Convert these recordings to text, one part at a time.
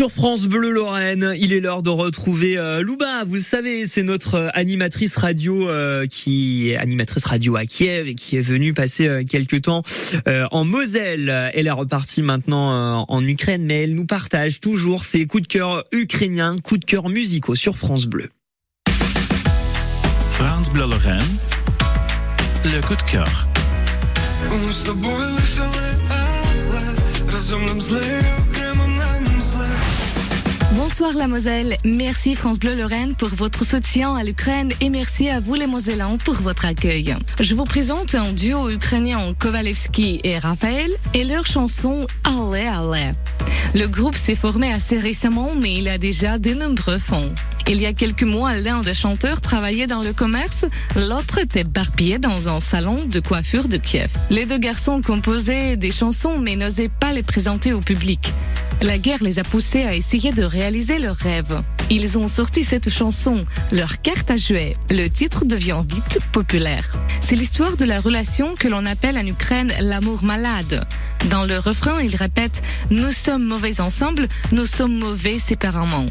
Sur France Bleu Lorraine, il est l'heure de retrouver euh, Louba. Vous le savez, c'est notre euh, animatrice radio euh, qui est animatrice radio à Kiev et qui est venue passer euh, quelques temps euh, en Moselle. Elle est repartie maintenant en Ukraine, mais elle nous partage toujours ses coups de cœur ukrainiens, coups de cœur musicaux sur France Bleu. France Bleu Lorraine, le coup de cœur. Bonsoir la Moselle, merci France Bleu Lorraine pour votre soutien à l'Ukraine et merci à vous les Mosellans pour votre accueil. Je vous présente un duo ukrainien Kovalevski et Raphaël et leur chanson Allez Allez. Le groupe s'est formé assez récemment mais il a déjà de nombreux fonds. Il y a quelques mois, l'un des chanteurs travaillait dans le commerce, l'autre était barbier dans un salon de coiffure de Kiev. Les deux garçons composaient des chansons mais n'osaient pas les présenter au public. La guerre les a poussés à essayer de réaliser leurs rêves. Ils ont sorti cette chanson, leur carte à jouer. Le titre devient vite populaire. C'est l'histoire de la relation que l'on appelle en Ukraine l'amour malade. Dans le refrain, ils répètent Nous sommes mauvais ensemble, nous sommes mauvais séparément.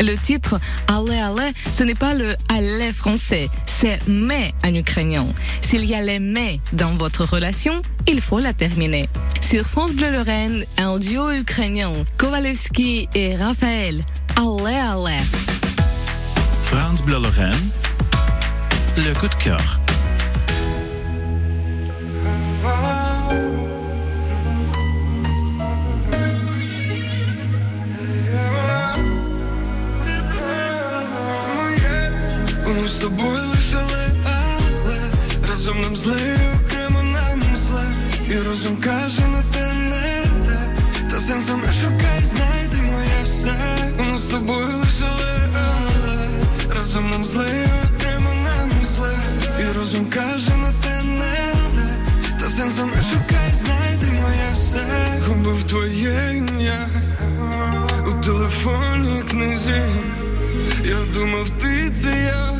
Le titre Allez, allez, ce n'est pas le allez français, c'est mais en ukrainien. S'il y a les mais dans votre relation, il faut la terminer. Sur France Bleu Lorraine, un duo ukrainien, Kovalevski et Raphaël. Allez, allez. France Bleu Lorraine, le coup de cœur. Ми з тобою лишили, але разом нам зле, І розум каже, на те не те. Та сенсом не шукай, знайди моє все. Ми з тобою лишили, але разом нам зле, окремо нам. І розум каже, на те не те. Та сенсом не шукай, знайди моє все. Губив твоє ім'я у телефонній книзі. Я думав, ти це я,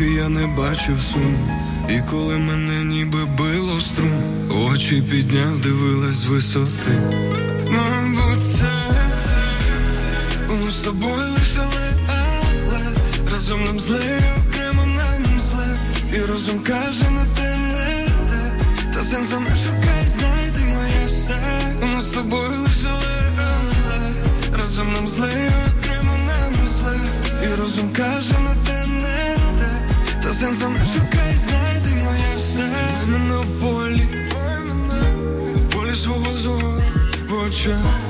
ніг я не бачив сум. І коли мене ніби било струм, очі підняв, дивилась з висоти. Мабуть, це ми з тобою лишили, але разом нам зле, окремо нам зле. І розум каже, на те не те. Та сенсом не шукай, знайди моє все. Ми з тобою лишили, але разом нам зле, окремо нам зле. І розум каже, сенсом шукай, знайди моє все. мене в полі, в полі свого зору, в очах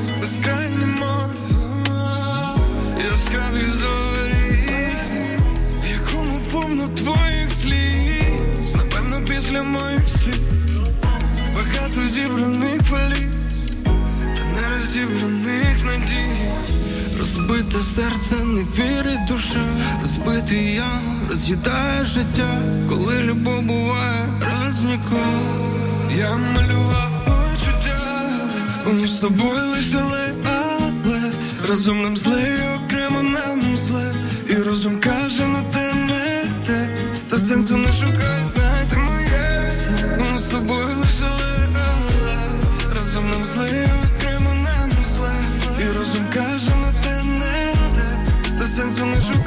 розбите серце, не вірить душа, розбитий я, роз'їдає життя, коли любов буває раз ніколи. Я малював почуття, вони з тобою лишили, але разом нам зле, і окремо нам зле, і розум каже на те не те, та сенсу не шукай, знайте моє. Все, з тобою лишили, але разом нам зле, somos um.